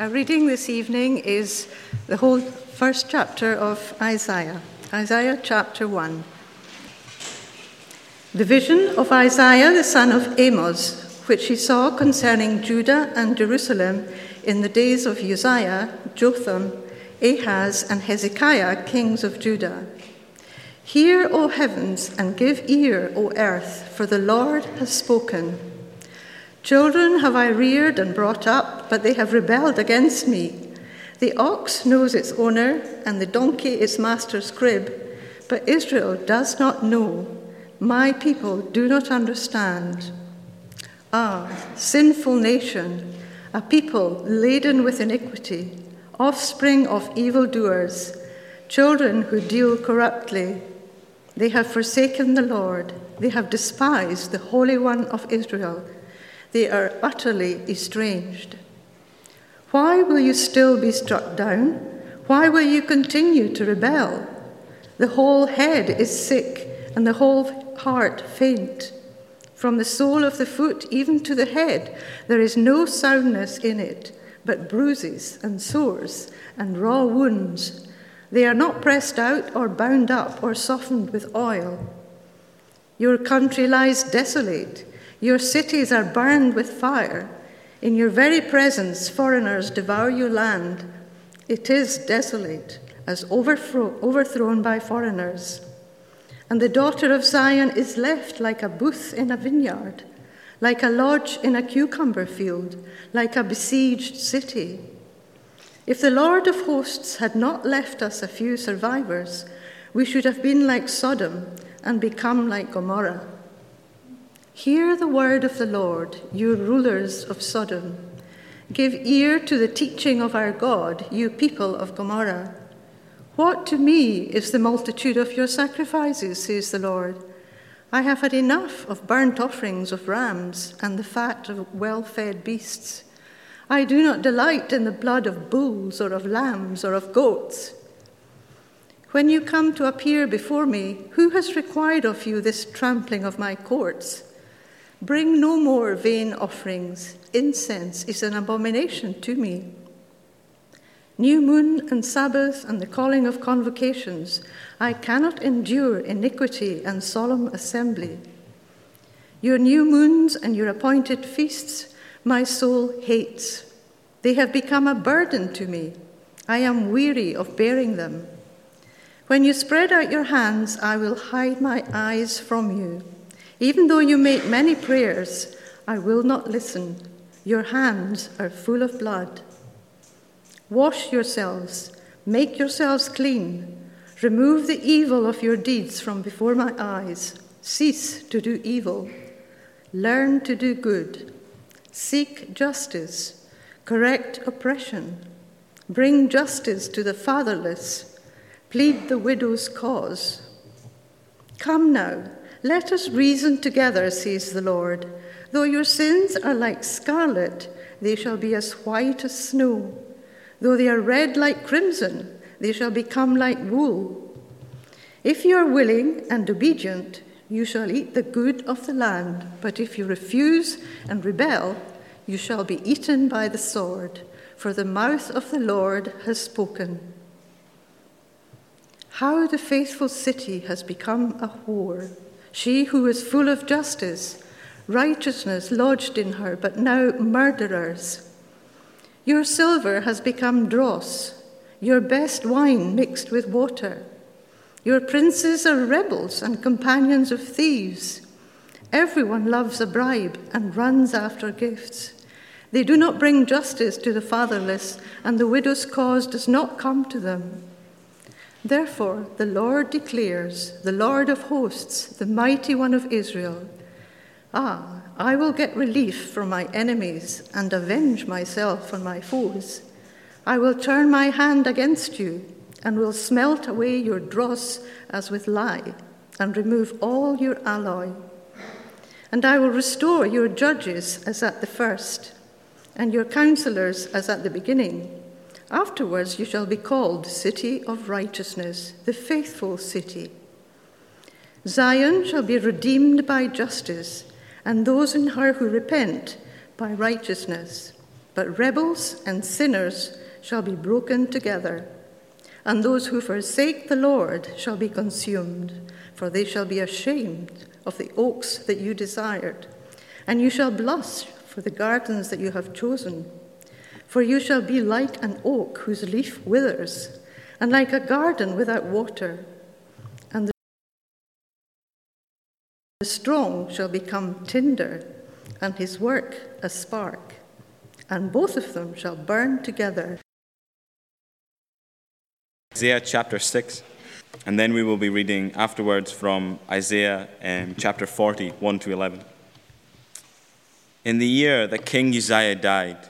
Our reading this evening is the whole first chapter of Isaiah, Isaiah chapter 1. The vision of Isaiah the son of Amos, which he saw concerning Judah and Jerusalem in the days of Uzziah, Jotham, Ahaz, and Hezekiah, kings of Judah. Hear, O heavens, and give ear, O earth, for the Lord has spoken. Children have I reared and brought up, but they have rebelled against me. The ox knows its owner, and the donkey its master's crib, but Israel does not know. My people do not understand. Ah, sinful nation, a people laden with iniquity, offspring of evildoers, children who deal corruptly. They have forsaken the Lord, they have despised the Holy One of Israel. They are utterly estranged. Why will you still be struck down? Why will you continue to rebel? The whole head is sick, and the whole heart faint. From the sole of the foot even to the head, there is no soundness in it, but bruises and sores and raw wounds. They are not pressed out or bound up or softened with oil. Your country lies desolate your cities are burned with fire. In your very presence, foreigners devour your land. It is desolate, as overthrown by foreigners. And the daughter of Zion is left like a booth in a vineyard, like a lodge in a cucumber field, like a besieged city. If the Lord of hosts had not left us a few survivors, we should have been like Sodom and become like Gomorrah. Hear the word of the Lord, you rulers of Sodom. Give ear to the teaching of our God, you people of Gomorrah. What to me is the multitude of your sacrifices, says the Lord? I have had enough of burnt offerings of rams and the fat of well fed beasts. I do not delight in the blood of bulls or of lambs or of goats. When you come to appear before me, who has required of you this trampling of my courts? Bring no more vain offerings. Incense is an abomination to me. New moon and Sabbath and the calling of convocations, I cannot endure iniquity and solemn assembly. Your new moons and your appointed feasts, my soul hates. They have become a burden to me. I am weary of bearing them. When you spread out your hands, I will hide my eyes from you. Even though you make many prayers, I will not listen. Your hands are full of blood. Wash yourselves, make yourselves clean. Remove the evil of your deeds from before my eyes. Cease to do evil. Learn to do good. Seek justice. Correct oppression. Bring justice to the fatherless. Plead the widow's cause. Come now let us reason together, says the Lord. Though your sins are like scarlet, they shall be as white as snow. Though they are red like crimson, they shall become like wool. If you are willing and obedient, you shall eat the good of the land. But if you refuse and rebel, you shall be eaten by the sword, for the mouth of the Lord has spoken. How the faithful city has become a whore she who is full of justice, righteousness lodged in her, but now murderers. Your silver has become dross, your best wine mixed with water. Your princes are rebels and companions of thieves. Everyone loves a bribe and runs after gifts. They do not bring justice to the fatherless, and the widow's cause does not come to them. Therefore, the Lord declares, the Lord of hosts, the mighty one of Israel Ah, I will get relief from my enemies and avenge myself on my foes. I will turn my hand against you and will smelt away your dross as with lye and remove all your alloy. And I will restore your judges as at the first, and your counselors as at the beginning Afterwards, you shall be called City of Righteousness, the faithful city. Zion shall be redeemed by justice, and those in her who repent by righteousness. but rebels and sinners shall be broken together. And those who forsake the Lord shall be consumed, for they shall be ashamed of the oaks that you desired. And you shall blush for the gardens that you have chosen. For you shall be like an oak whose leaf withers, and like a garden without water. And the strong shall become tinder, and his work a spark, and both of them shall burn together. Isaiah chapter 6, and then we will be reading afterwards from Isaiah um, chapter 40, 1 to 11. In the year that King Uzziah died,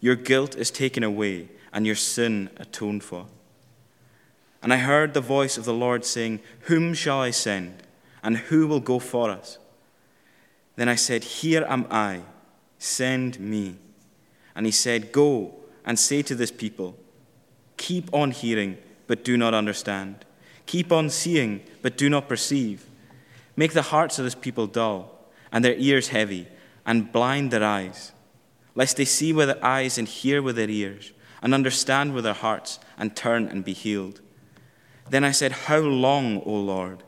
Your guilt is taken away, and your sin atoned for. And I heard the voice of the Lord saying, Whom shall I send? And who will go for us? Then I said, Here am I, send me. And he said, Go and say to this people, Keep on hearing, but do not understand. Keep on seeing, but do not perceive. Make the hearts of this people dull, and their ears heavy and blind their eyes, lest they see with their eyes and hear with their ears, and understand with their hearts, and turn and be healed. Then I said, How long, O Lord?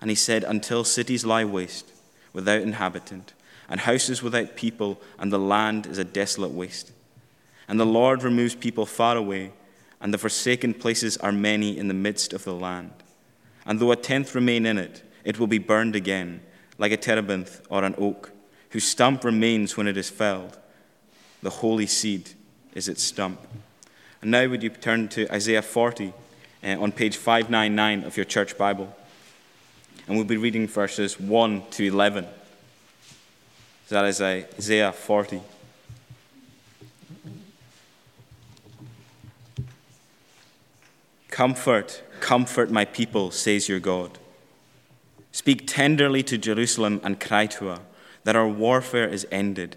And he said, Until cities lie waste, without inhabitant, and houses without people, and the land is a desolate waste. And the Lord removes people far away, and the forsaken places are many in the midst of the land. And though a tenth remain in it, it will be burned again, like a terebinth or an oak whose stump remains when it is felled. The holy seed is its stump. And now, would you turn to Isaiah 40 uh, on page 599 of your church Bible? And we'll be reading verses 1 to 11. So that is Isaiah 40. Comfort, comfort my people, says your God. Speak tenderly to Jerusalem and cry to her that our warfare is ended,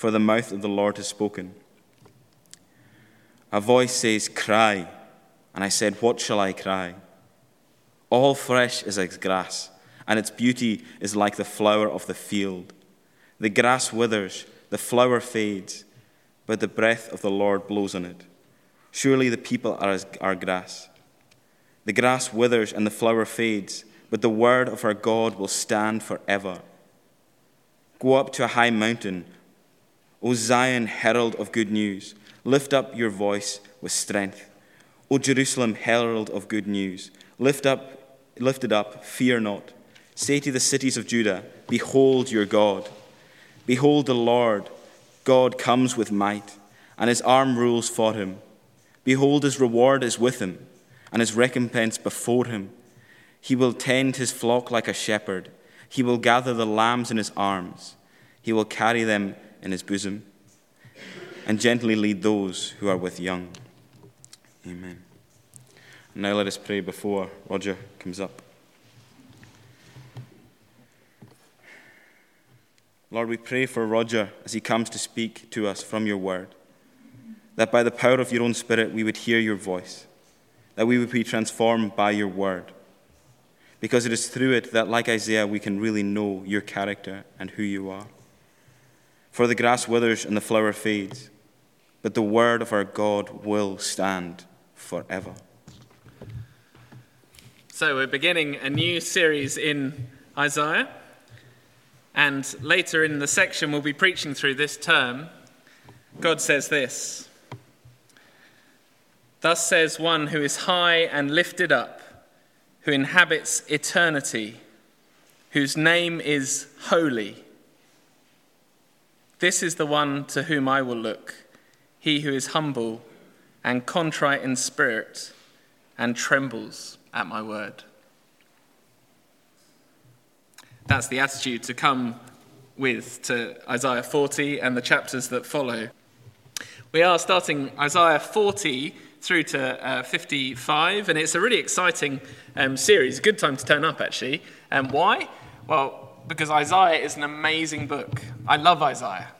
for the mouth of the Lord has spoken. A voice says, Cry. And I said, What shall I cry? All flesh is as grass, and its beauty is like the flower of the field. The grass withers, the flower fades, but the breath of the Lord blows on it. Surely the people are as our grass. The grass withers and the flower fades, but the word of our God will stand forever. Go up to a high mountain. O Zion, herald of good news, lift up your voice with strength. O Jerusalem, herald of good news, lift up, lift it up, fear not. Say to the cities of Judah, Behold your God. Behold the Lord, God comes with might, and his arm rules for him. Behold, his reward is with him, and his recompense before him. He will tend his flock like a shepherd. He will gather the lambs in his arms. He will carry them in his bosom and gently lead those who are with young. Amen. now let us pray before Roger comes up. Lord, we pray for Roger as he comes to speak to us from your word, that by the power of your own Spirit we would hear your voice, that we would be transformed by your word. Because it is through it that, like Isaiah, we can really know your character and who you are. For the grass withers and the flower fades, but the word of our God will stand forever. So, we're beginning a new series in Isaiah. And later in the section we'll be preaching through this term, God says this Thus says one who is high and lifted up, who inhabits eternity, whose name is holy. This is the one to whom I will look, he who is humble and contrite in spirit and trembles at my word. That's the attitude to come with to Isaiah 40 and the chapters that follow. We are starting Isaiah 40 through to uh, 55, and it's a really exciting um, series. Good time to turn up, actually. And um, why? Well, because Isaiah is an amazing book. I love Isaiah.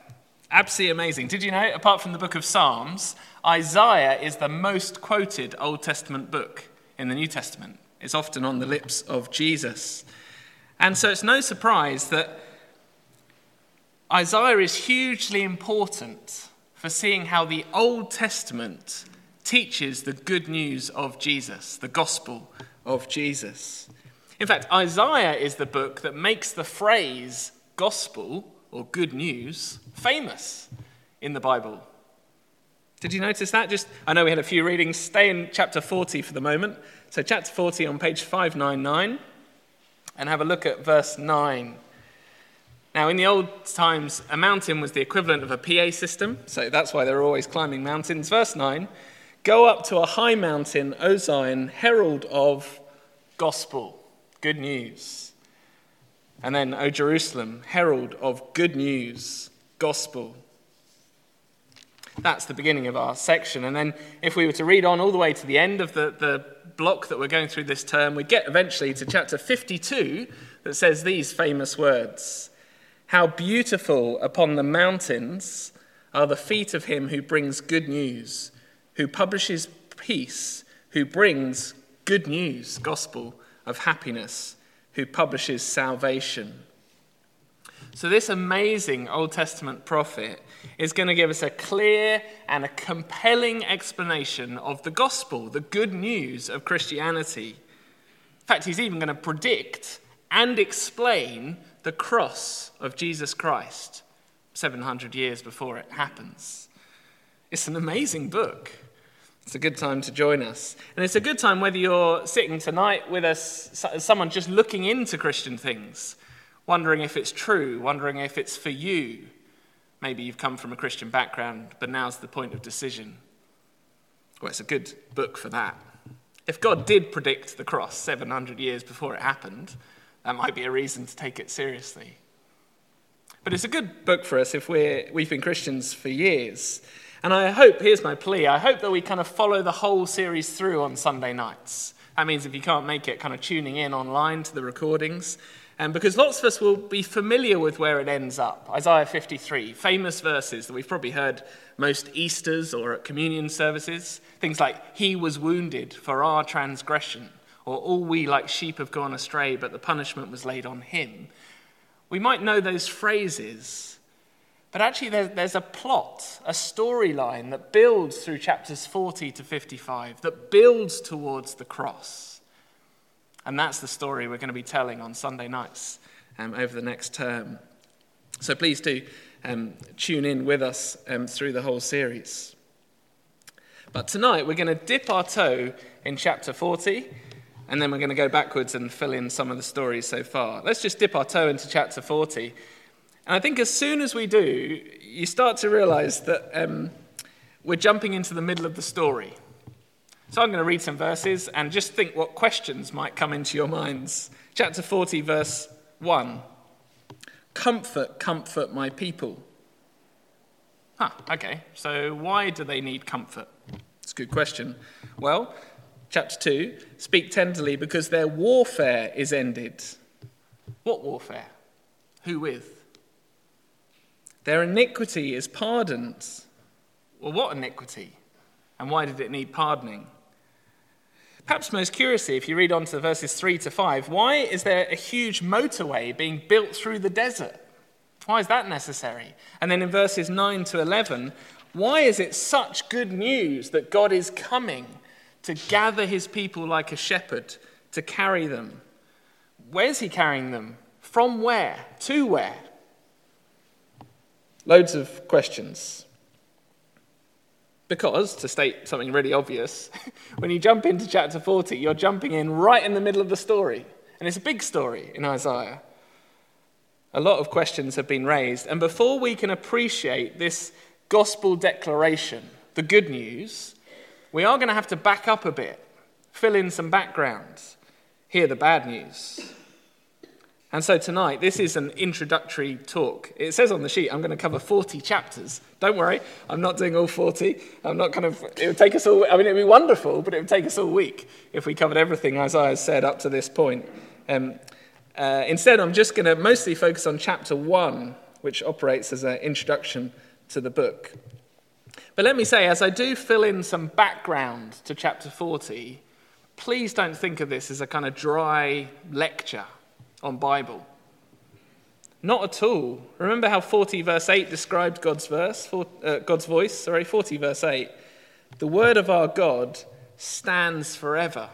Absolutely amazing. Did you know, apart from the book of Psalms, Isaiah is the most quoted Old Testament book in the New Testament. It's often on the lips of Jesus. And so it's no surprise that Isaiah is hugely important for seeing how the Old Testament teaches the good news of Jesus, the gospel of Jesus. In fact, Isaiah is the book that makes the phrase gospel or good news famous in the Bible. Did you notice that? Just I know we had a few readings. Stay in chapter 40 for the moment. So chapter 40 on page 599 and have a look at verse 9. Now, in the old times, a mountain was the equivalent of a PA system, so that's why they were always climbing mountains. Verse 9 Go up to a high mountain, O Zion, herald of gospel, good news. And then, O Jerusalem, herald of good news, gospel. That's the beginning of our section. And then, if we were to read on all the way to the end of the, the block that we're going through this term, we get eventually to chapter 52 that says these famous words How beautiful upon the mountains are the feet of him who brings good news who publishes peace, who brings good news, gospel of happiness, who publishes salvation. So, this amazing Old Testament prophet is going to give us a clear and a compelling explanation of the gospel, the good news of Christianity. In fact, he's even going to predict and explain the cross of Jesus Christ 700 years before it happens. It's an amazing book. It's a good time to join us. And it's a good time whether you're sitting tonight with us, someone just looking into Christian things, wondering if it's true, wondering if it's for you. Maybe you've come from a Christian background, but now's the point of decision. Well, it's a good book for that. If God did predict the cross 700 years before it happened, that might be a reason to take it seriously. But it's a good book for us if we're, we've been Christians for years and I hope, here's my plea, I hope that we kind of follow the whole series through on Sunday nights. That means if you can't make it, kind of tuning in online to the recordings. And because lots of us will be familiar with where it ends up. Isaiah 53, famous verses that we've probably heard most Easters or at communion services. Things like, He was wounded for our transgression, or All we like sheep have gone astray, but the punishment was laid on Him. We might know those phrases, but actually, there's a plot, a storyline that builds through chapters 40 to 55, that builds towards the cross. And that's the story we're going to be telling on Sunday nights um, over the next term. So please do um, tune in with us um, through the whole series. But tonight, we're going to dip our toe in chapter 40, and then we're going to go backwards and fill in some of the stories so far. Let's just dip our toe into chapter 40 and I think as soon as we do, you start to realize that um, we're jumping into the middle of the story. So I'm going to read some verses and just think what questions might come into your minds. Chapter 40, verse 1 Comfort, comfort my people. Huh, okay. So why do they need comfort? It's a good question. Well, chapter 2 Speak tenderly because their warfare is ended. What warfare? Who with? Their iniquity is pardoned. Well, what iniquity? And why did it need pardoning? Perhaps most curiously, if you read on to verses 3 to 5, why is there a huge motorway being built through the desert? Why is that necessary? And then in verses 9 to 11, why is it such good news that God is coming to gather his people like a shepherd, to carry them? Where's he carrying them? From where? To where? Loads of questions. Because, to state something really obvious, when you jump into chapter 40, you're jumping in right in the middle of the story. And it's a big story in Isaiah. A lot of questions have been raised. And before we can appreciate this gospel declaration, the good news, we are going to have to back up a bit, fill in some background, hear the bad news. And so tonight, this is an introductory talk. It says on the sheet, I'm going to cover 40 chapters. Don't worry, I'm not doing all 40. I'm not kind of, it would take us all, I mean, it would be wonderful, but it would take us all week if we covered everything Isaiah said up to this point. Um, uh, instead, I'm just going to mostly focus on chapter 1, which operates as an introduction to the book. But let me say, as I do fill in some background to chapter 40, please don't think of this as a kind of dry lecture on Bible. Not at all. Remember how 40 verse 8 described God's verse, for, uh, God's voice, sorry, 40 verse 8. The word of our God stands forever.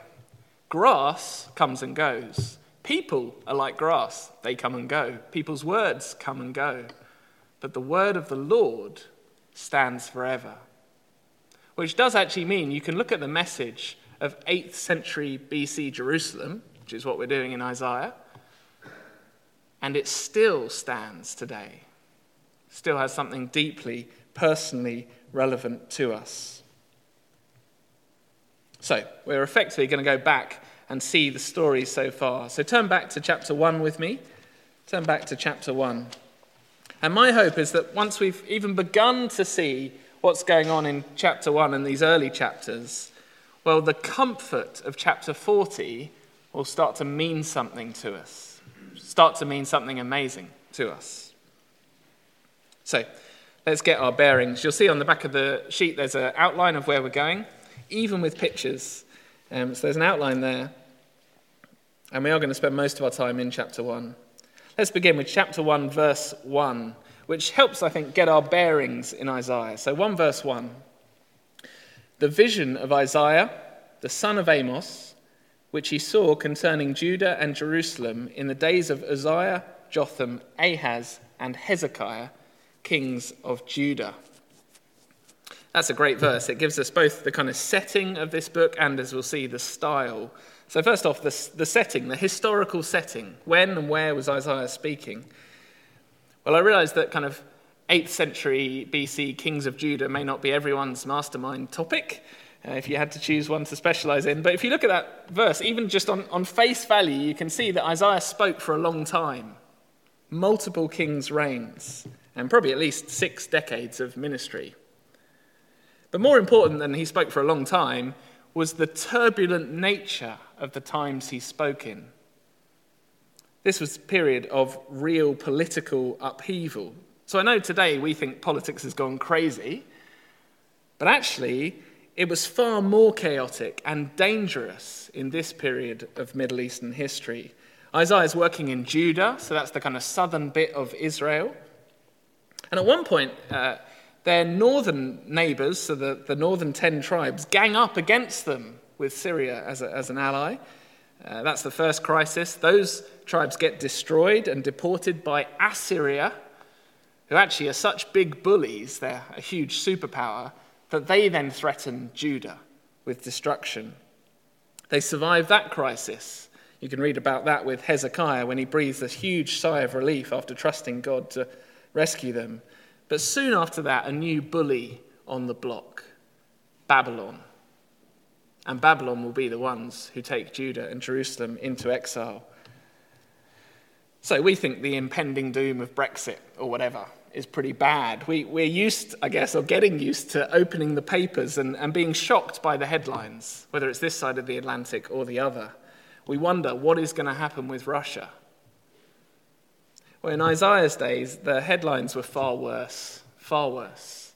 Grass comes and goes. People are like grass, they come and go. People's words come and go. But the word of the Lord stands forever. Which does actually mean you can look at the message of 8th century BC Jerusalem, which is what we're doing in Isaiah, and it still stands today. Still has something deeply, personally relevant to us. So, we're effectively going to go back and see the story so far. So, turn back to chapter 1 with me. Turn back to chapter 1. And my hope is that once we've even begun to see what's going on in chapter 1 and these early chapters, well, the comfort of chapter 40 will start to mean something to us start to mean something amazing to us. So, let's get our bearings. You'll see on the back of the sheet there's an outline of where we're going, even with pictures. Um, so, there's an outline there. And we are going to spend most of our time in chapter 1. Let's begin with chapter 1, verse 1, which helps, I think, get our bearings in Isaiah. So, 1 verse 1. The vision of Isaiah, the son of Amos, which he saw concerning Judah and Jerusalem in the days of Uzziah, Jotham, Ahaz, and Hezekiah, kings of Judah. That's a great verse. It gives us both the kind of setting of this book and, as we'll see, the style. So, first off, the, the setting, the historical setting. When and where was Isaiah speaking? Well, I realize that kind of 8th century BC kings of Judah may not be everyone's mastermind topic uh, if you had to choose one to specialize in. But if you look at that verse, even just on, on face value, you can see that Isaiah spoke for a long time multiple kings' reigns, and probably at least six decades of ministry. But more important than he spoke for a long time was the turbulent nature of the times he spoke in. This was a period of real political upheaval. So I know today we think politics has gone crazy, but actually, it was far more chaotic and dangerous in this period of Middle Eastern history. Isaiah is working in Judah, so that's the kind of southern bit of Israel. And at one point, uh, their northern neighbors, so the, the northern ten tribes, gang up against them with Syria as, a, as an ally. Uh, that's the first crisis. Those tribes get destroyed and deported by Assyria, who actually are such big bullies, they're a huge superpower, that they then threaten Judah with destruction. They survive that crisis. You can read about that with Hezekiah when he breathes a huge sigh of relief after trusting God to rescue them. But soon after that, a new bully on the block Babylon. And Babylon will be the ones who take Judah and Jerusalem into exile. So we think the impending doom of Brexit or whatever is pretty bad. We, we're used, I guess, or getting used to opening the papers and, and being shocked by the headlines, whether it's this side of the Atlantic or the other. We wonder what is going to happen with Russia. Well, in Isaiah's days, the headlines were far worse, far worse.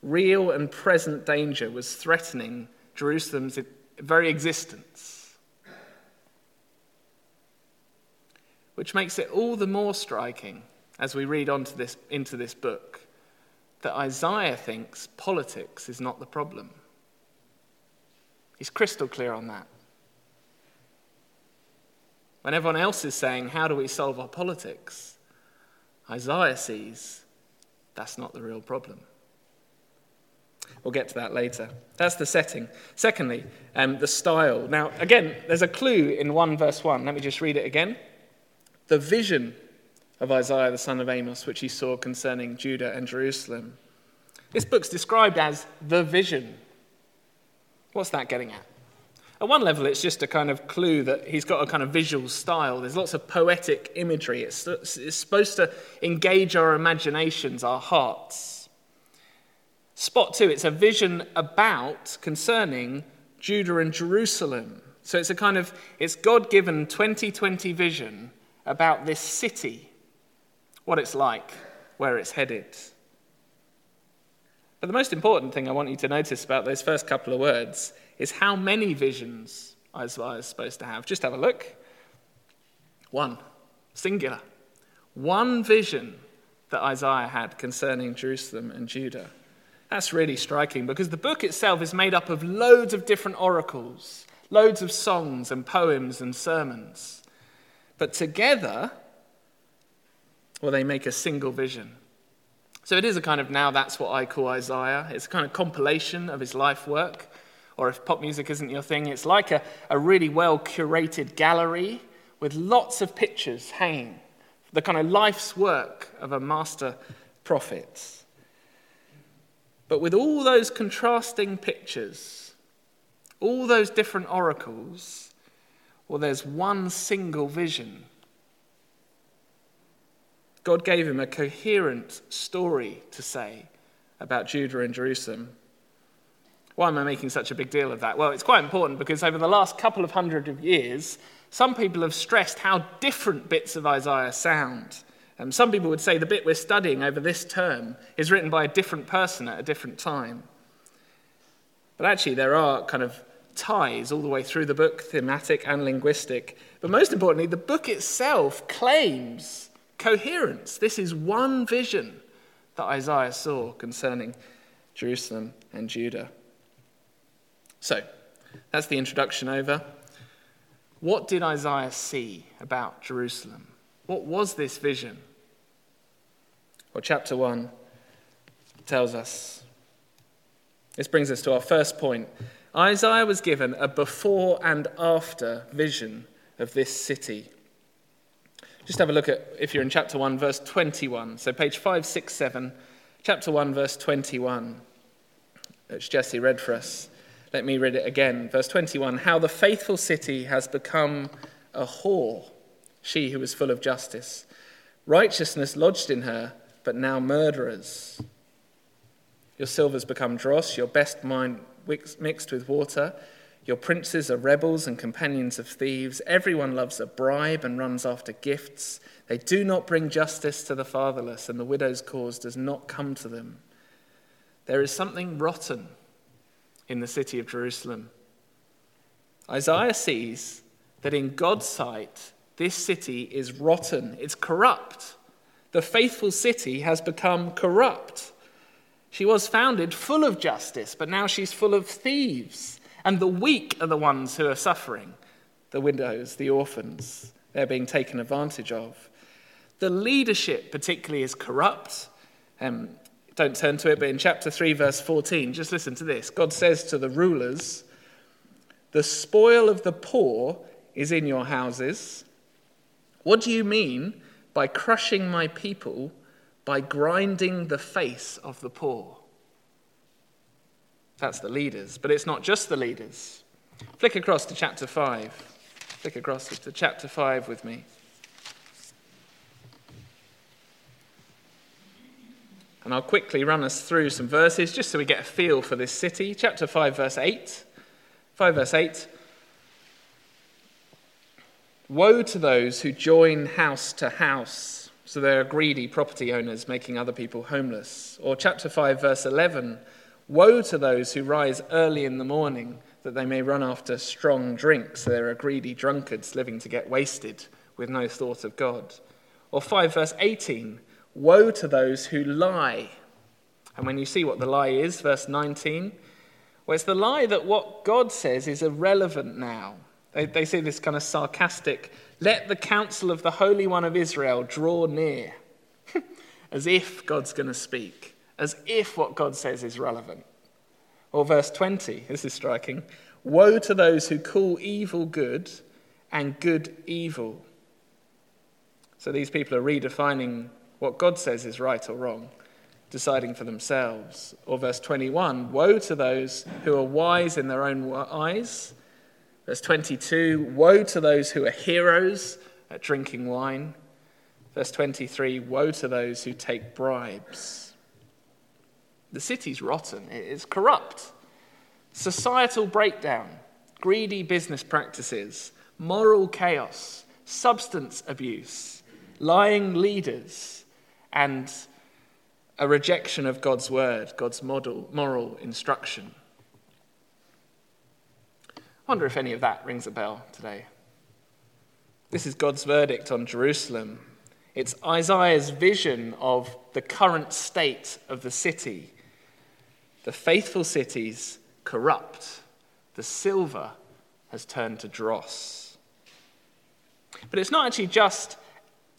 Real and present danger was threatening Jerusalem's very existence. Which makes it all the more striking as we read on to this, into this book that Isaiah thinks politics is not the problem. He's crystal clear on that. When everyone else is saying, How do we solve our politics? Isaiah sees that's not the real problem. We'll get to that later. That's the setting. Secondly, um, the style. Now, again, there's a clue in 1 verse 1. Let me just read it again. The vision of Isaiah the son of Amos, which he saw concerning Judah and Jerusalem. This book's described as the vision. What's that getting at? At one level, it's just a kind of clue that he's got a kind of visual style. There's lots of poetic imagery. It's, it's supposed to engage our imaginations, our hearts. Spot two, it's a vision about, concerning Judah and Jerusalem. So it's a kind of, it's God given 2020 vision about this city, what it's like, where it's headed. But the most important thing I want you to notice about those first couple of words is how many visions Isaiah is supposed to have. Just have a look. One, singular. One vision that Isaiah had concerning Jerusalem and Judah. That's really striking because the book itself is made up of loads of different oracles, loads of songs and poems and sermons. But together, well, they make a single vision. So it is a kind of now that's what I call Isaiah. It's a kind of compilation of his life work or if pop music isn't your thing, it's like a, a really well curated gallery with lots of pictures hanging, the kind of life's work of a master prophet. But with all those contrasting pictures, all those different oracles, well, there's one single vision. God gave him a coherent story to say about Judah and Jerusalem. Why am I making such a big deal of that? Well, it's quite important because over the last couple of hundred of years, some people have stressed how different bits of Isaiah sound. Um, some people would say the bit we're studying over this term is written by a different person at a different time. But actually, there are kind of ties all the way through the book, thematic and linguistic. But most importantly, the book itself claims coherence. This is one vision that Isaiah saw concerning Jerusalem and Judah. So, that's the introduction over. What did Isaiah see about Jerusalem? What was this vision? Well, chapter 1 tells us. This brings us to our first point. Isaiah was given a before and after vision of this city. Just have a look at, if you're in chapter 1, verse 21. So, page 567, chapter 1, verse 21, which Jesse read for us. Let me read it again. Verse 21 How the faithful city has become a whore, she who was full of justice. Righteousness lodged in her, but now murderers. Your silver's become dross, your best wine mixed with water. Your princes are rebels and companions of thieves. Everyone loves a bribe and runs after gifts. They do not bring justice to the fatherless, and the widow's cause does not come to them. There is something rotten in the city of Jerusalem. Isaiah sees that in God's sight, this city is rotten, it's corrupt. The faithful city has become corrupt. She was founded full of justice, but now she's full of thieves. And the weak are the ones who are suffering the widows, the orphans. They're being taken advantage of. The leadership, particularly, is corrupt. Um, don't turn to it, but in chapter 3, verse 14, just listen to this. God says to the rulers, The spoil of the poor is in your houses. What do you mean by crushing my people, by grinding the face of the poor? That's the leaders, but it's not just the leaders. Flick across to chapter 5. Flick across to chapter 5 with me. And I'll quickly run us through some verses just so we get a feel for this city. Chapter 5, verse 8. 5, verse 8. Woe to those who join house to house. So there are greedy property owners making other people homeless. Or chapter 5, verse 11 Woe to those who rise early in the morning that they may run after strong drink. So there are greedy drunkards living to get wasted with no thought of God. Or 5, verse 18 Woe to those who lie. And when you see what the lie is, verse 19, well, it's the lie that what God says is irrelevant now. They, they say this kind of sarcastic, let the counsel of the Holy One of Israel draw near, as if God's going to speak, as if what God says is relevant. Or verse 20, this is striking Woe to those who call evil good and good evil. So these people are redefining what God says is right or wrong, deciding for themselves. Or verse 21 Woe to those who are wise in their own eyes Verse 22 Woe to those who are heroes at drinking wine. Verse 23 Woe to those who take bribes. The city's rotten, it is corrupt. Societal breakdown, greedy business practices, moral chaos, substance abuse, lying leaders, and a rejection of God's word, God's model, moral instruction I wonder if any of that rings a bell today. This is God's verdict on Jerusalem. It's Isaiah's vision of the current state of the city. The faithful cities corrupt. The silver has turned to dross. But it's not actually just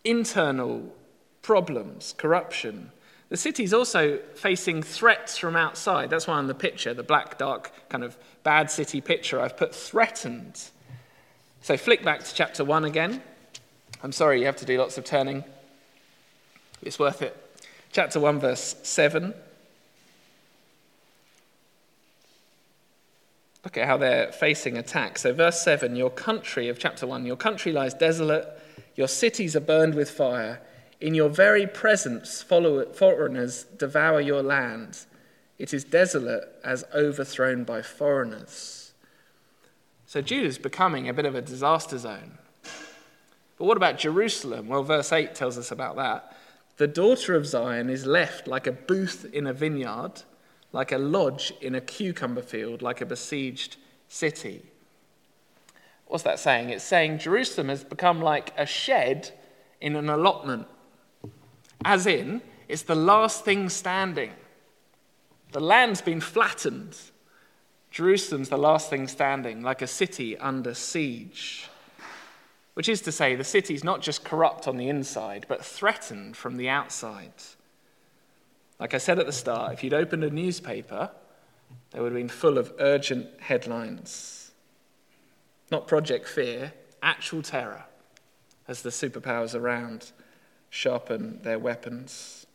internal problems, corruption. The city's also facing threats from outside. That's why on the picture, the black, dark, kind of bad city picture, I've put threatened. So flick back to chapter 1 again. I'm sorry, you have to do lots of turning. It's worth it. Chapter 1, verse 7. Look at how they're facing attack. So, verse 7 Your country of chapter 1, your country lies desolate, your cities are burned with fire. In your very presence, foreigners devour your land. It is desolate as overthrown by foreigners. So Judah's becoming a bit of a disaster zone. But what about Jerusalem? Well, verse 8 tells us about that. The daughter of Zion is left like a booth in a vineyard, like a lodge in a cucumber field, like a besieged city. What's that saying? It's saying Jerusalem has become like a shed in an allotment as in, it's the last thing standing. The land's been flattened. Jerusalem's the last thing standing, like a city under siege. Which is to say, the city's not just corrupt on the inside, but threatened from the outside. Like I said at the start, if you'd opened a newspaper, they would have been full of urgent headlines. Not Project Fear, actual terror as the superpowers around sharpen their weapons.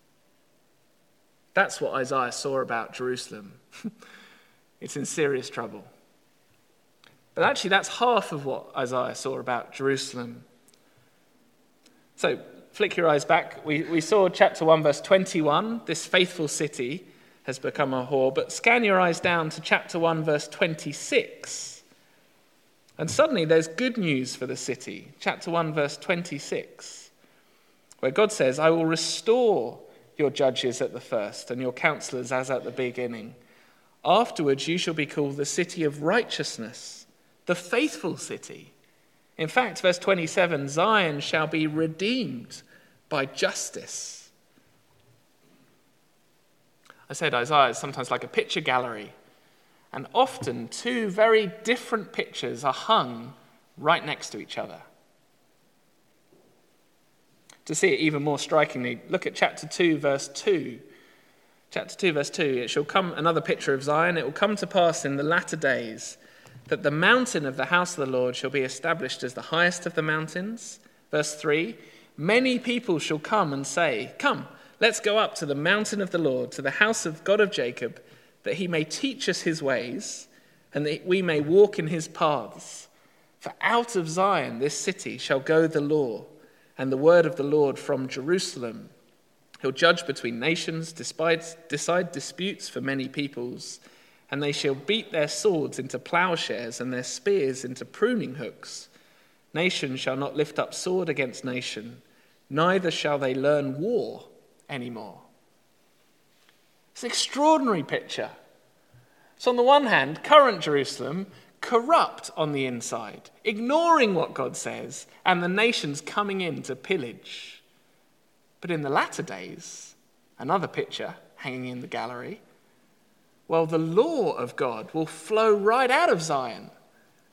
That's what Isaiah saw about Jerusalem. it's in serious trouble. But actually, that's half of what Isaiah saw about Jerusalem. So, flick your eyes back. We, we saw chapter 1, verse 21. This faithful city has become a whore. But scan your eyes down to chapter 1, verse 26. And suddenly there's good news for the city. Chapter 1, verse 26 where God says, I will restore your judges at the first and your counselors as at the beginning. Afterwards, you shall be called the city of righteousness, the faithful city. In fact, verse 27 Zion shall be redeemed by justice. I said Isaiah is sometimes like a picture gallery, and often two very different pictures are hung right next to each other. To see it even more strikingly, look at chapter 2, verse 2. Chapter 2, verse 2 It shall come, another picture of Zion, it will come to pass in the latter days that the mountain of the house of the Lord shall be established as the highest of the mountains. Verse 3 Many people shall come and say, Come, let's go up to the mountain of the Lord, to the house of God of Jacob, that he may teach us his ways, and that we may walk in his paths. For out of Zion, this city, shall go the law and the word of the Lord from Jerusalem. He'll judge between nations, decide, decide disputes for many peoples, and they shall beat their swords into plowshares and their spears into pruning hooks. Nation shall not lift up sword against nation, neither shall they learn war anymore. It's an extraordinary picture. So, on the one hand, current Jerusalem, corrupt on the inside, ignoring what God says, and the nations coming in to pillage. But in the latter days, another picture hanging in the gallery, well, the law of God will flow right out of Zion.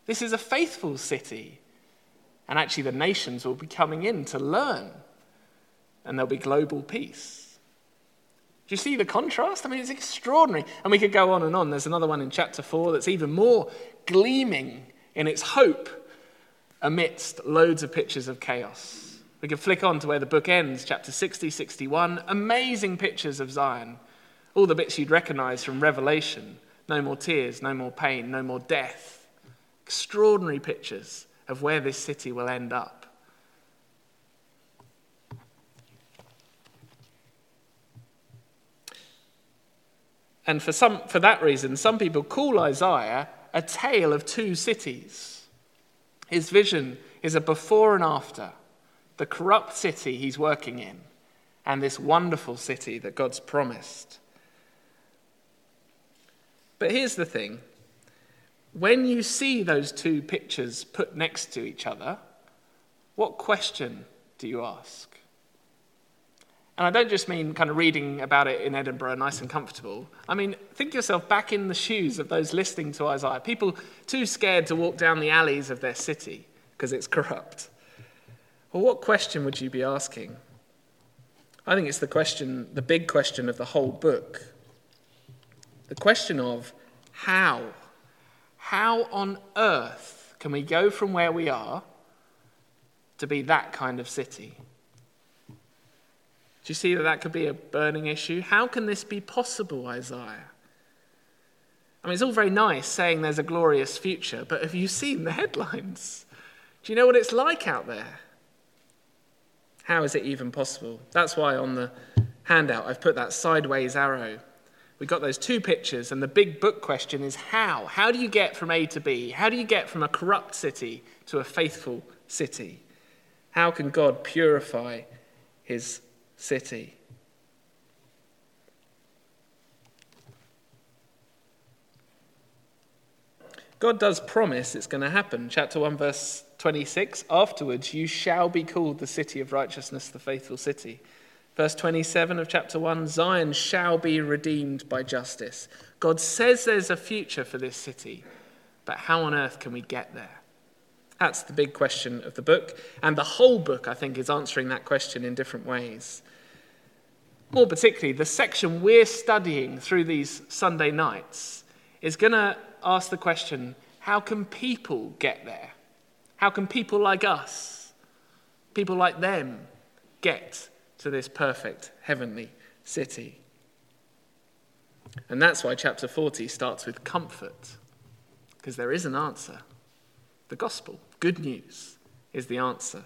This is a faithful city. And actually, the nations will be coming in to learn, and there'll be global peace. Do you see the contrast? I mean, it's extraordinary. And we could go on and on. There's another one in chapter 4 that's even more gleaming in its hope amidst loads of pictures of chaos. We could flick on to where the book ends, chapter 60, 61. Amazing pictures of Zion. All the bits you'd recognize from Revelation. No more tears, no more pain, no more death. Extraordinary pictures of where this city will end up. And for, some, for that reason, some people call Isaiah a tale of two cities. His vision is a before and after the corrupt city he's working in and this wonderful city that God's promised. But here's the thing when you see those two pictures put next to each other, what question do you ask? And I don't just mean kind of reading about it in Edinburgh, nice and comfortable. I mean, think yourself back in the shoes of those listening to Isaiah, people too scared to walk down the alleys of their city because it's corrupt. Well, what question would you be asking? I think it's the question, the big question of the whole book. The question of how. How on earth can we go from where we are to be that kind of city? Do you see that that could be a burning issue? How can this be possible, Isaiah? I mean, it's all very nice saying there's a glorious future, but have you seen the headlines? Do you know what it's like out there? How is it even possible? That's why on the handout I've put that sideways arrow. We've got those two pictures, and the big book question is how? How do you get from A to B? How do you get from a corrupt city to a faithful city? How can God purify his city. God does promise it's going to happen. Chapter 1, verse 26 Afterwards, you shall be called the city of righteousness, the faithful city. Verse 27 of chapter 1 Zion shall be redeemed by justice. God says there's a future for this city, but how on earth can we get there? That's the big question of the book. And the whole book, I think, is answering that question in different ways. More particularly, the section we're studying through these Sunday nights is going to ask the question how can people get there? How can people like us, people like them, get to this perfect heavenly city? And that's why chapter 40 starts with comfort, because there is an answer. The gospel, good news, is the answer.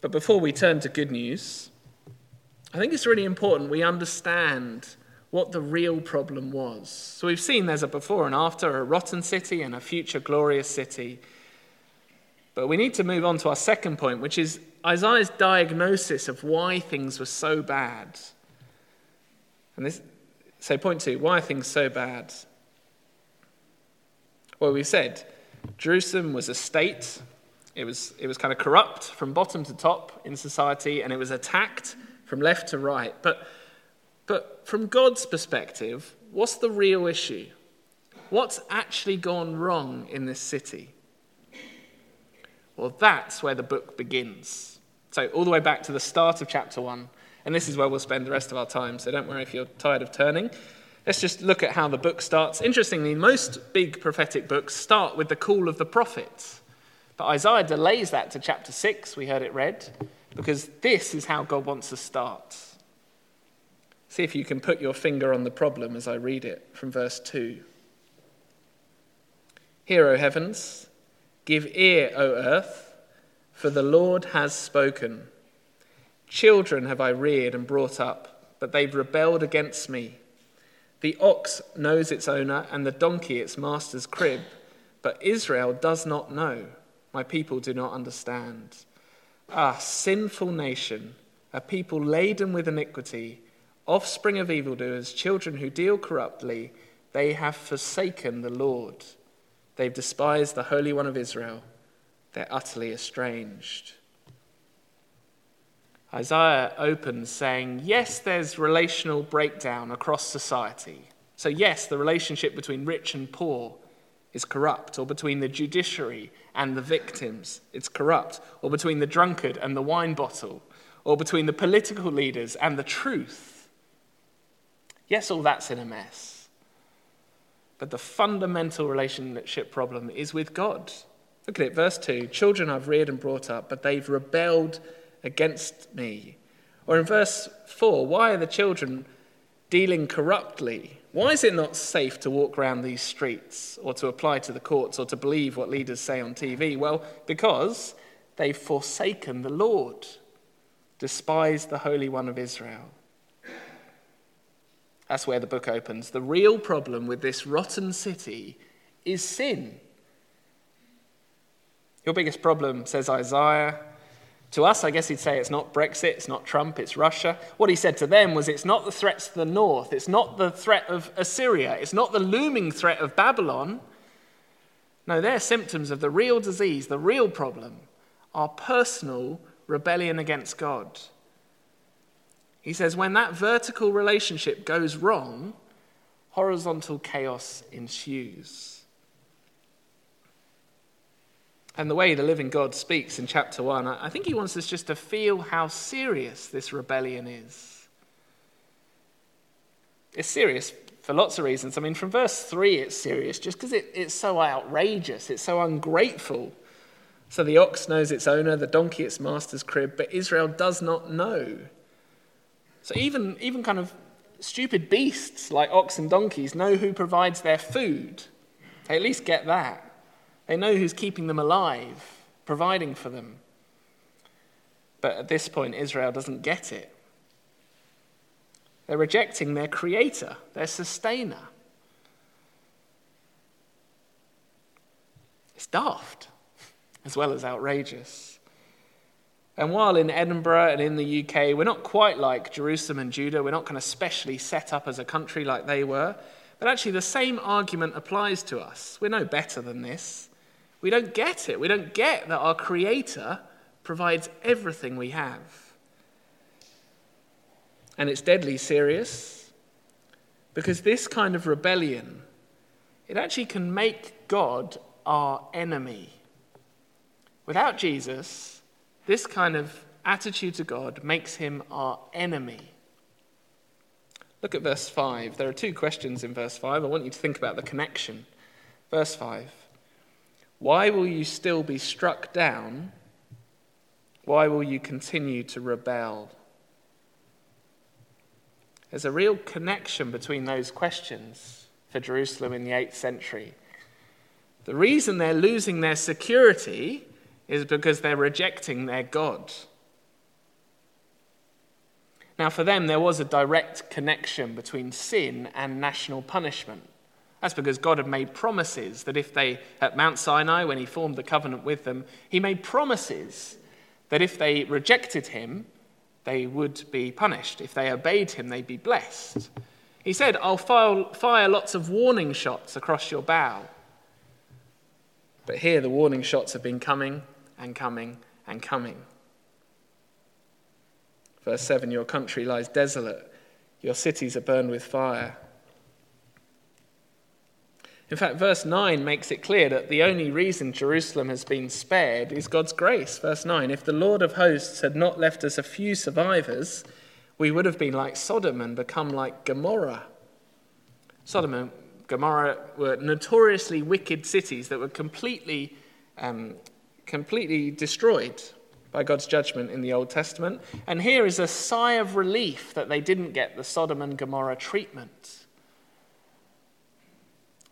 But before we turn to good news, I think it's really important we understand what the real problem was. So we've seen there's a before and after, a rotten city and a future glorious city. But we need to move on to our second point, which is Isaiah's diagnosis of why things were so bad. And this, so, point two why are things so bad? Well, we said Jerusalem was a state it was, it was kind of corrupt from bottom to top in society, and it was attacked from left to right. But, but from God's perspective, what's the real issue? What's actually gone wrong in this city? Well, that's where the book begins. So, all the way back to the start of chapter 1. And this is where we'll spend the rest of our time, so don't worry if you're tired of turning. Let's just look at how the book starts. Interestingly, most big prophetic books start with the call of the prophets. But Isaiah delays that to chapter 6, we heard it read, because this is how God wants us to start. See if you can put your finger on the problem as I read it from verse 2. Hear, O heavens, give ear, O earth, for the Lord has spoken. Children have I reared and brought up, but they've rebelled against me. The ox knows its owner, and the donkey its master's crib, but Israel does not know My people do not understand. Ah, sinful nation, a people laden with iniquity, offspring of evildoers, children who deal corruptly, they have forsaken the Lord. They've despised the Holy One of Israel. They're utterly estranged. Isaiah opens saying, Yes, there's relational breakdown across society. So, yes, the relationship between rich and poor is corrupt, or between the judiciary and the victims, it's corrupt, or between the drunkard and the wine bottle, or between the political leaders and the truth. Yes, all that's in a mess. But the fundamental relationship problem is with God. Look at it, verse 2 Children I've reared and brought up, but they've rebelled against me. Or in verse 4, why are the children dealing corruptly? Why is it not safe to walk around these streets or to apply to the courts or to believe what leaders say on TV? Well, because they've forsaken the Lord, despised the Holy One of Israel. That's where the book opens. The real problem with this rotten city is sin. Your biggest problem, says Isaiah, to us, I guess he'd say it's not Brexit, it's not Trump, it's Russia. What he said to them was it's not the threats to the north, it's not the threat of Assyria, it's not the looming threat of Babylon. No, they're symptoms of the real disease, the real problem, our personal rebellion against God. He says when that vertical relationship goes wrong, horizontal chaos ensues. And the way the living God speaks in chapter 1, I think he wants us just to feel how serious this rebellion is. It's serious for lots of reasons. I mean, from verse 3, it's serious just because it, it's so outrageous, it's so ungrateful. So the ox knows its owner, the donkey its master's crib, but Israel does not know. So even, even kind of stupid beasts like ox and donkeys know who provides their food. They at least get that. They know who's keeping them alive, providing for them. But at this point, Israel doesn't get it. They're rejecting their creator, their sustainer. It's daft, as well as outrageous. And while in Edinburgh and in the UK, we're not quite like Jerusalem and Judah, we're not kind of specially set up as a country like they were, but actually the same argument applies to us. We're no better than this. We don't get it. We don't get that our Creator provides everything we have. And it's deadly serious because this kind of rebellion, it actually can make God our enemy. Without Jesus, this kind of attitude to God makes him our enemy. Look at verse 5. There are two questions in verse 5. I want you to think about the connection. Verse 5 why will you still be struck down? Why will you continue to rebel? There's a real connection between those questions for Jerusalem in the 8th century. The reason they're losing their security is because they're rejecting their God. Now, for them, there was a direct connection between sin and national punishment. That's because God had made promises that if they, at Mount Sinai, when he formed the covenant with them, he made promises that if they rejected him, they would be punished. If they obeyed him, they'd be blessed. He said, I'll fire lots of warning shots across your bow. But here, the warning shots have been coming and coming and coming. Verse 7 Your country lies desolate, your cities are burned with fire. In fact, verse 9 makes it clear that the only reason Jerusalem has been spared is God's grace. Verse 9 If the Lord of hosts had not left us a few survivors, we would have been like Sodom and become like Gomorrah. Sodom and Gomorrah were notoriously wicked cities that were completely, um, completely destroyed by God's judgment in the Old Testament. And here is a sigh of relief that they didn't get the Sodom and Gomorrah treatment.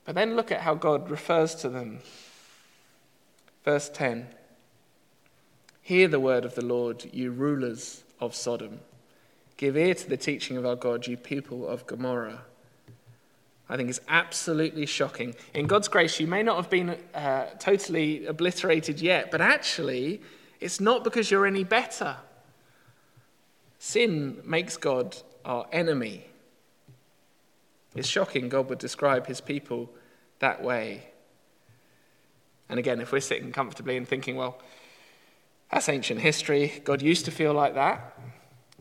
But then look at how God refers to them. Verse 10 Hear the word of the Lord, you rulers of Sodom. Give ear to the teaching of our God, you people of Gomorrah. I think is absolutely shocking. In God's grace, you may not have been uh, totally obliterated yet, but actually, it's not because you're any better. Sin makes God our enemy. It's shocking God would describe his people that way. And again, if we're sitting comfortably and thinking, well, that's ancient history, God used to feel like that.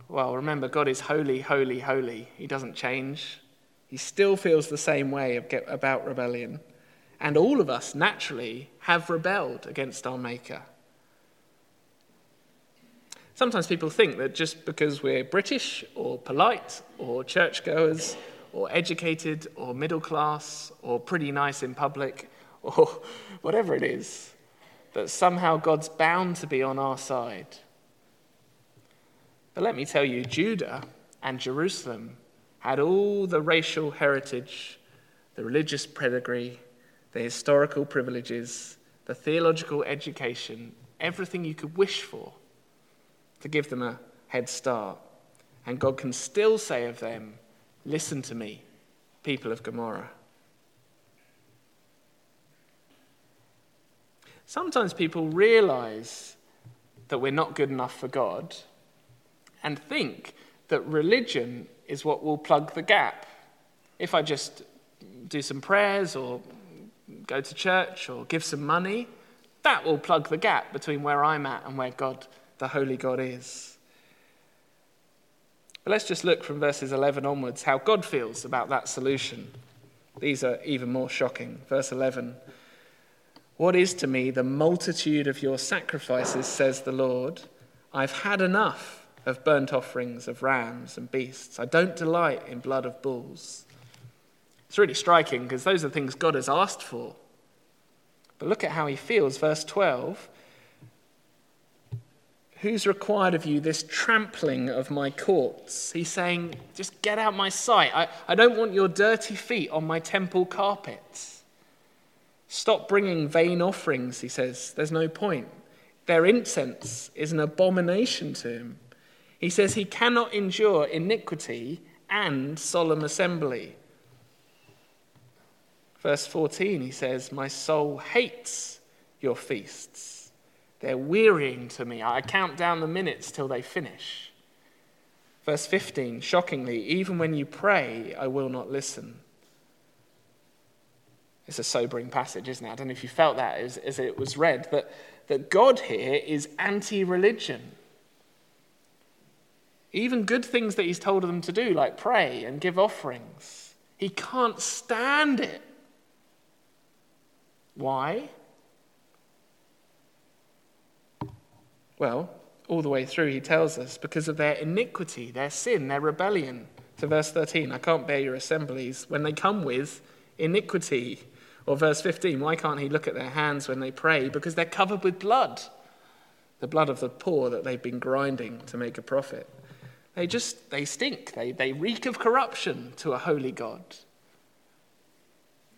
Well, remember, God is holy, holy, holy. He doesn't change. He still feels the same way about rebellion. And all of us, naturally, have rebelled against our Maker. Sometimes people think that just because we're British or polite or churchgoers or educated or middle class or pretty nice in public or whatever it is, that somehow God's bound to be on our side. But let me tell you, Judah and Jerusalem had all the racial heritage, the religious pedigree, the historical privileges, the theological education, everything you could wish for to give them a head start. And God can still say of them, Listen to me, people of Gomorrah. Sometimes people realize that we're not good enough for God and think that religion is what will plug the gap. If I just do some prayers or go to church or give some money, that will plug the gap between where I'm at and where God, the Holy God, is. But let's just look from verses 11 onwards how God feels about that solution. These are even more shocking. Verse 11 What is to me the multitude of your sacrifices, says the Lord? I've had enough of burnt offerings of rams and beasts. I don't delight in blood of bulls. It's really striking because those are things God has asked for. But look at how he feels. Verse 12 Who's required of you this trampling of my courts? He's saying, just get out my sight. I, I don't want your dirty feet on my temple carpets. Stop bringing vain offerings, he says. There's no point. Their incense is an abomination to him. He says he cannot endure iniquity and solemn assembly. Verse 14, he says, My soul hates your feasts. They're wearying to me. I count down the minutes till they finish. Verse 15, shockingly, even when you pray, I will not listen. It's a sobering passage, isn't it? I don't know if you felt that as, as it was read, that, that God here is anti religion. Even good things that he's told them to do, like pray and give offerings. He can't stand it. Why? Well, all the way through, he tells us because of their iniquity, their sin, their rebellion. To verse 13, I can't bear your assemblies when they come with iniquity. Or verse 15, why can't he look at their hands when they pray? Because they're covered with blood, the blood of the poor that they've been grinding to make a profit. They just, they stink. They, they reek of corruption to a holy God.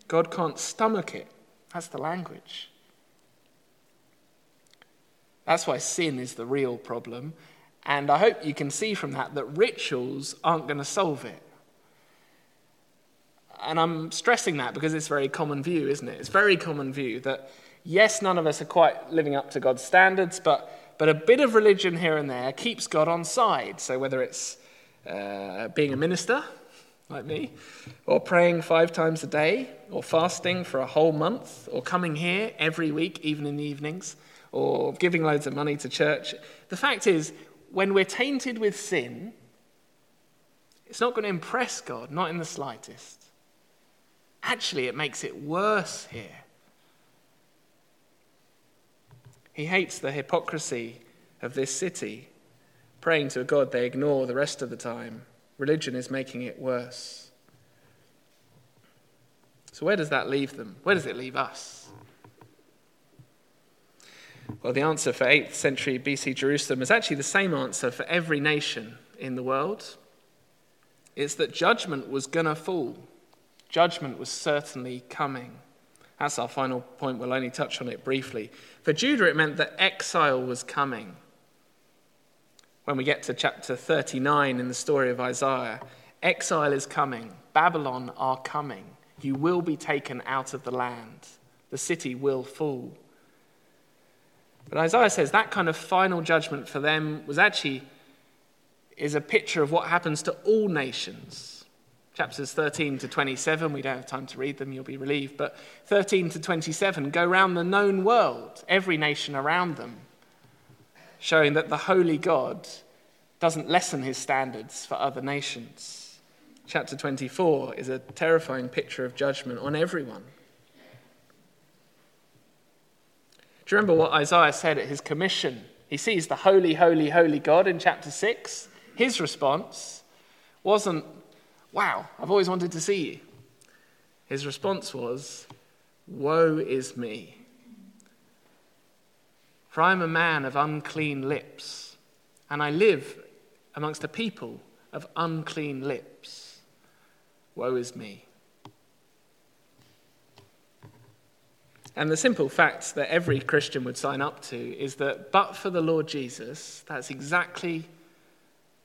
God can't stomach it. That's the language. That's why sin is the real problem. And I hope you can see from that that rituals aren't going to solve it. And I'm stressing that because it's very common view, isn't it? It's very common view that, yes, none of us are quite living up to God's standards, but but a bit of religion here and there keeps God on side. So whether it's uh, being a minister, like me, or praying five times a day, or fasting for a whole month, or coming here every week, even in the evenings, or giving loads of money to church. The fact is, when we're tainted with sin, it's not going to impress God, not in the slightest. Actually, it makes it worse here. He hates the hypocrisy of this city, praying to a God they ignore the rest of the time. Religion is making it worse. So, where does that leave them? Where does it leave us? Well, the answer for 8th century BC Jerusalem is actually the same answer for every nation in the world. It's that judgment was going to fall, judgment was certainly coming. That's our final point. We'll only touch on it briefly. For Judah, it meant that exile was coming. When we get to chapter 39 in the story of Isaiah, exile is coming, Babylon are coming. You will be taken out of the land. The city will fall. But Isaiah says that kind of final judgment for them was actually is a picture of what happens to all nations. Chapters 13 to 27, we don't have time to read them, you'll be relieved, but 13 to 27 go round the known world, every nation around them, showing that the holy God doesn't lessen his standards for other nations. Chapter 24 is a terrifying picture of judgment on everyone. Do you remember what Isaiah said at his commission? He sees the holy, holy, holy God in chapter 6. His response wasn't, Wow, I've always wanted to see you. His response was, Woe is me. For I am a man of unclean lips, and I live amongst a people of unclean lips. Woe is me. And the simple fact that every Christian would sign up to is that, but for the Lord Jesus, that's exactly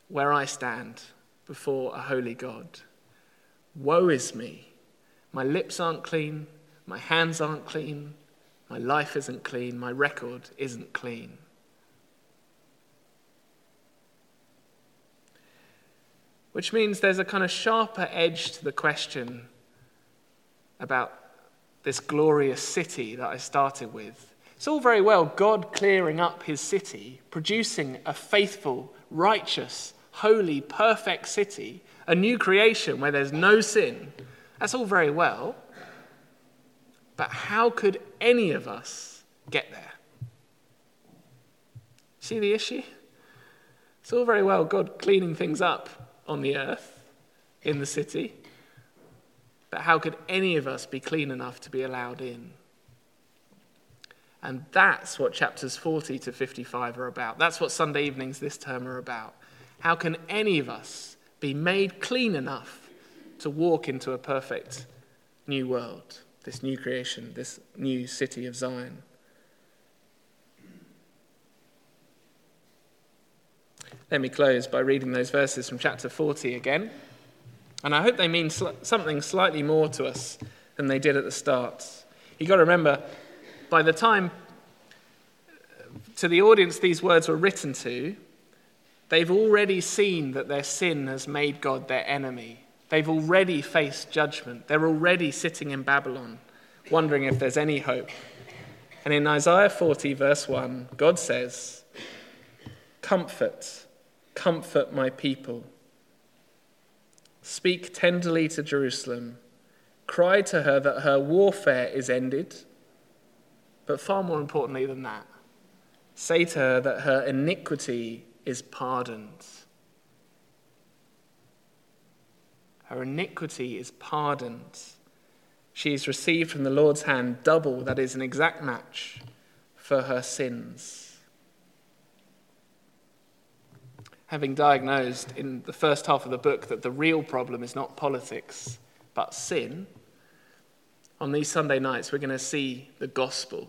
where I stand before a holy God. Woe is me. My lips aren't clean, my hands aren't clean, my life isn't clean, my record isn't clean. Which means there's a kind of sharper edge to the question about this glorious city that I started with. It's all very well God clearing up his city, producing a faithful, righteous, holy, perfect city, a new creation where there's no sin. That's all very well. But how could any of us get there? See the issue? It's all very well God cleaning things up on the earth, in the city. But how could any of us be clean enough to be allowed in? And that's what chapters 40 to 55 are about. That's what Sunday evenings this term are about. How can any of us be made clean enough to walk into a perfect new world, this new creation, this new city of Zion? Let me close by reading those verses from chapter 40 again. And I hope they mean sl- something slightly more to us than they did at the start. You've got to remember, by the time uh, to the audience these words were written to, they've already seen that their sin has made God their enemy. They've already faced judgment. They're already sitting in Babylon, wondering if there's any hope. And in Isaiah 40, verse 1, God says, Comfort Comfort my people. Speak tenderly to Jerusalem. Cry to her that her warfare is ended. But far more importantly than that, say to her that her iniquity is pardoned. Her iniquity is pardoned. She has received from the Lord's hand double, that is, an exact match for her sins. having diagnosed in the first half of the book that the real problem is not politics, but sin, on these Sunday nights, we're going to see the gospel,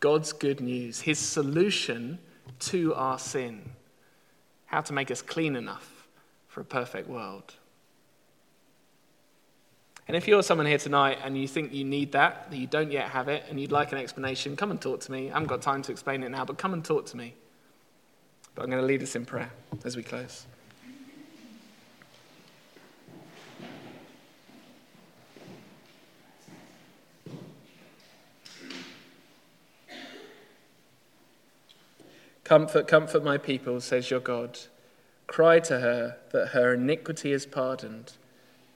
God's good news, his solution to our sin, how to make us clean enough for a perfect world. And if you're someone here tonight and you think you need that, that you don't yet have it, and you'd like an explanation, come and talk to me. I haven't got time to explain it now, but come and talk to me. But I'm going to lead us in prayer as we close. Comfort, comfort my people, says your God. Cry to her that her iniquity is pardoned.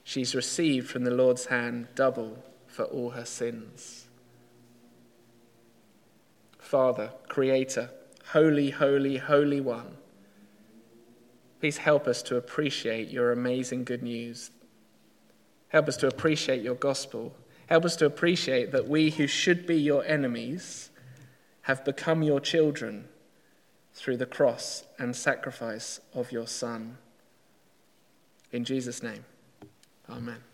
She's received from the Lord's hand double for all her sins. Father, Creator, Holy, holy, holy one. Please help us to appreciate your amazing good news. Help us to appreciate your gospel. Help us to appreciate that we who should be your enemies have become your children through the cross and sacrifice of your Son. In Jesus' name, amen.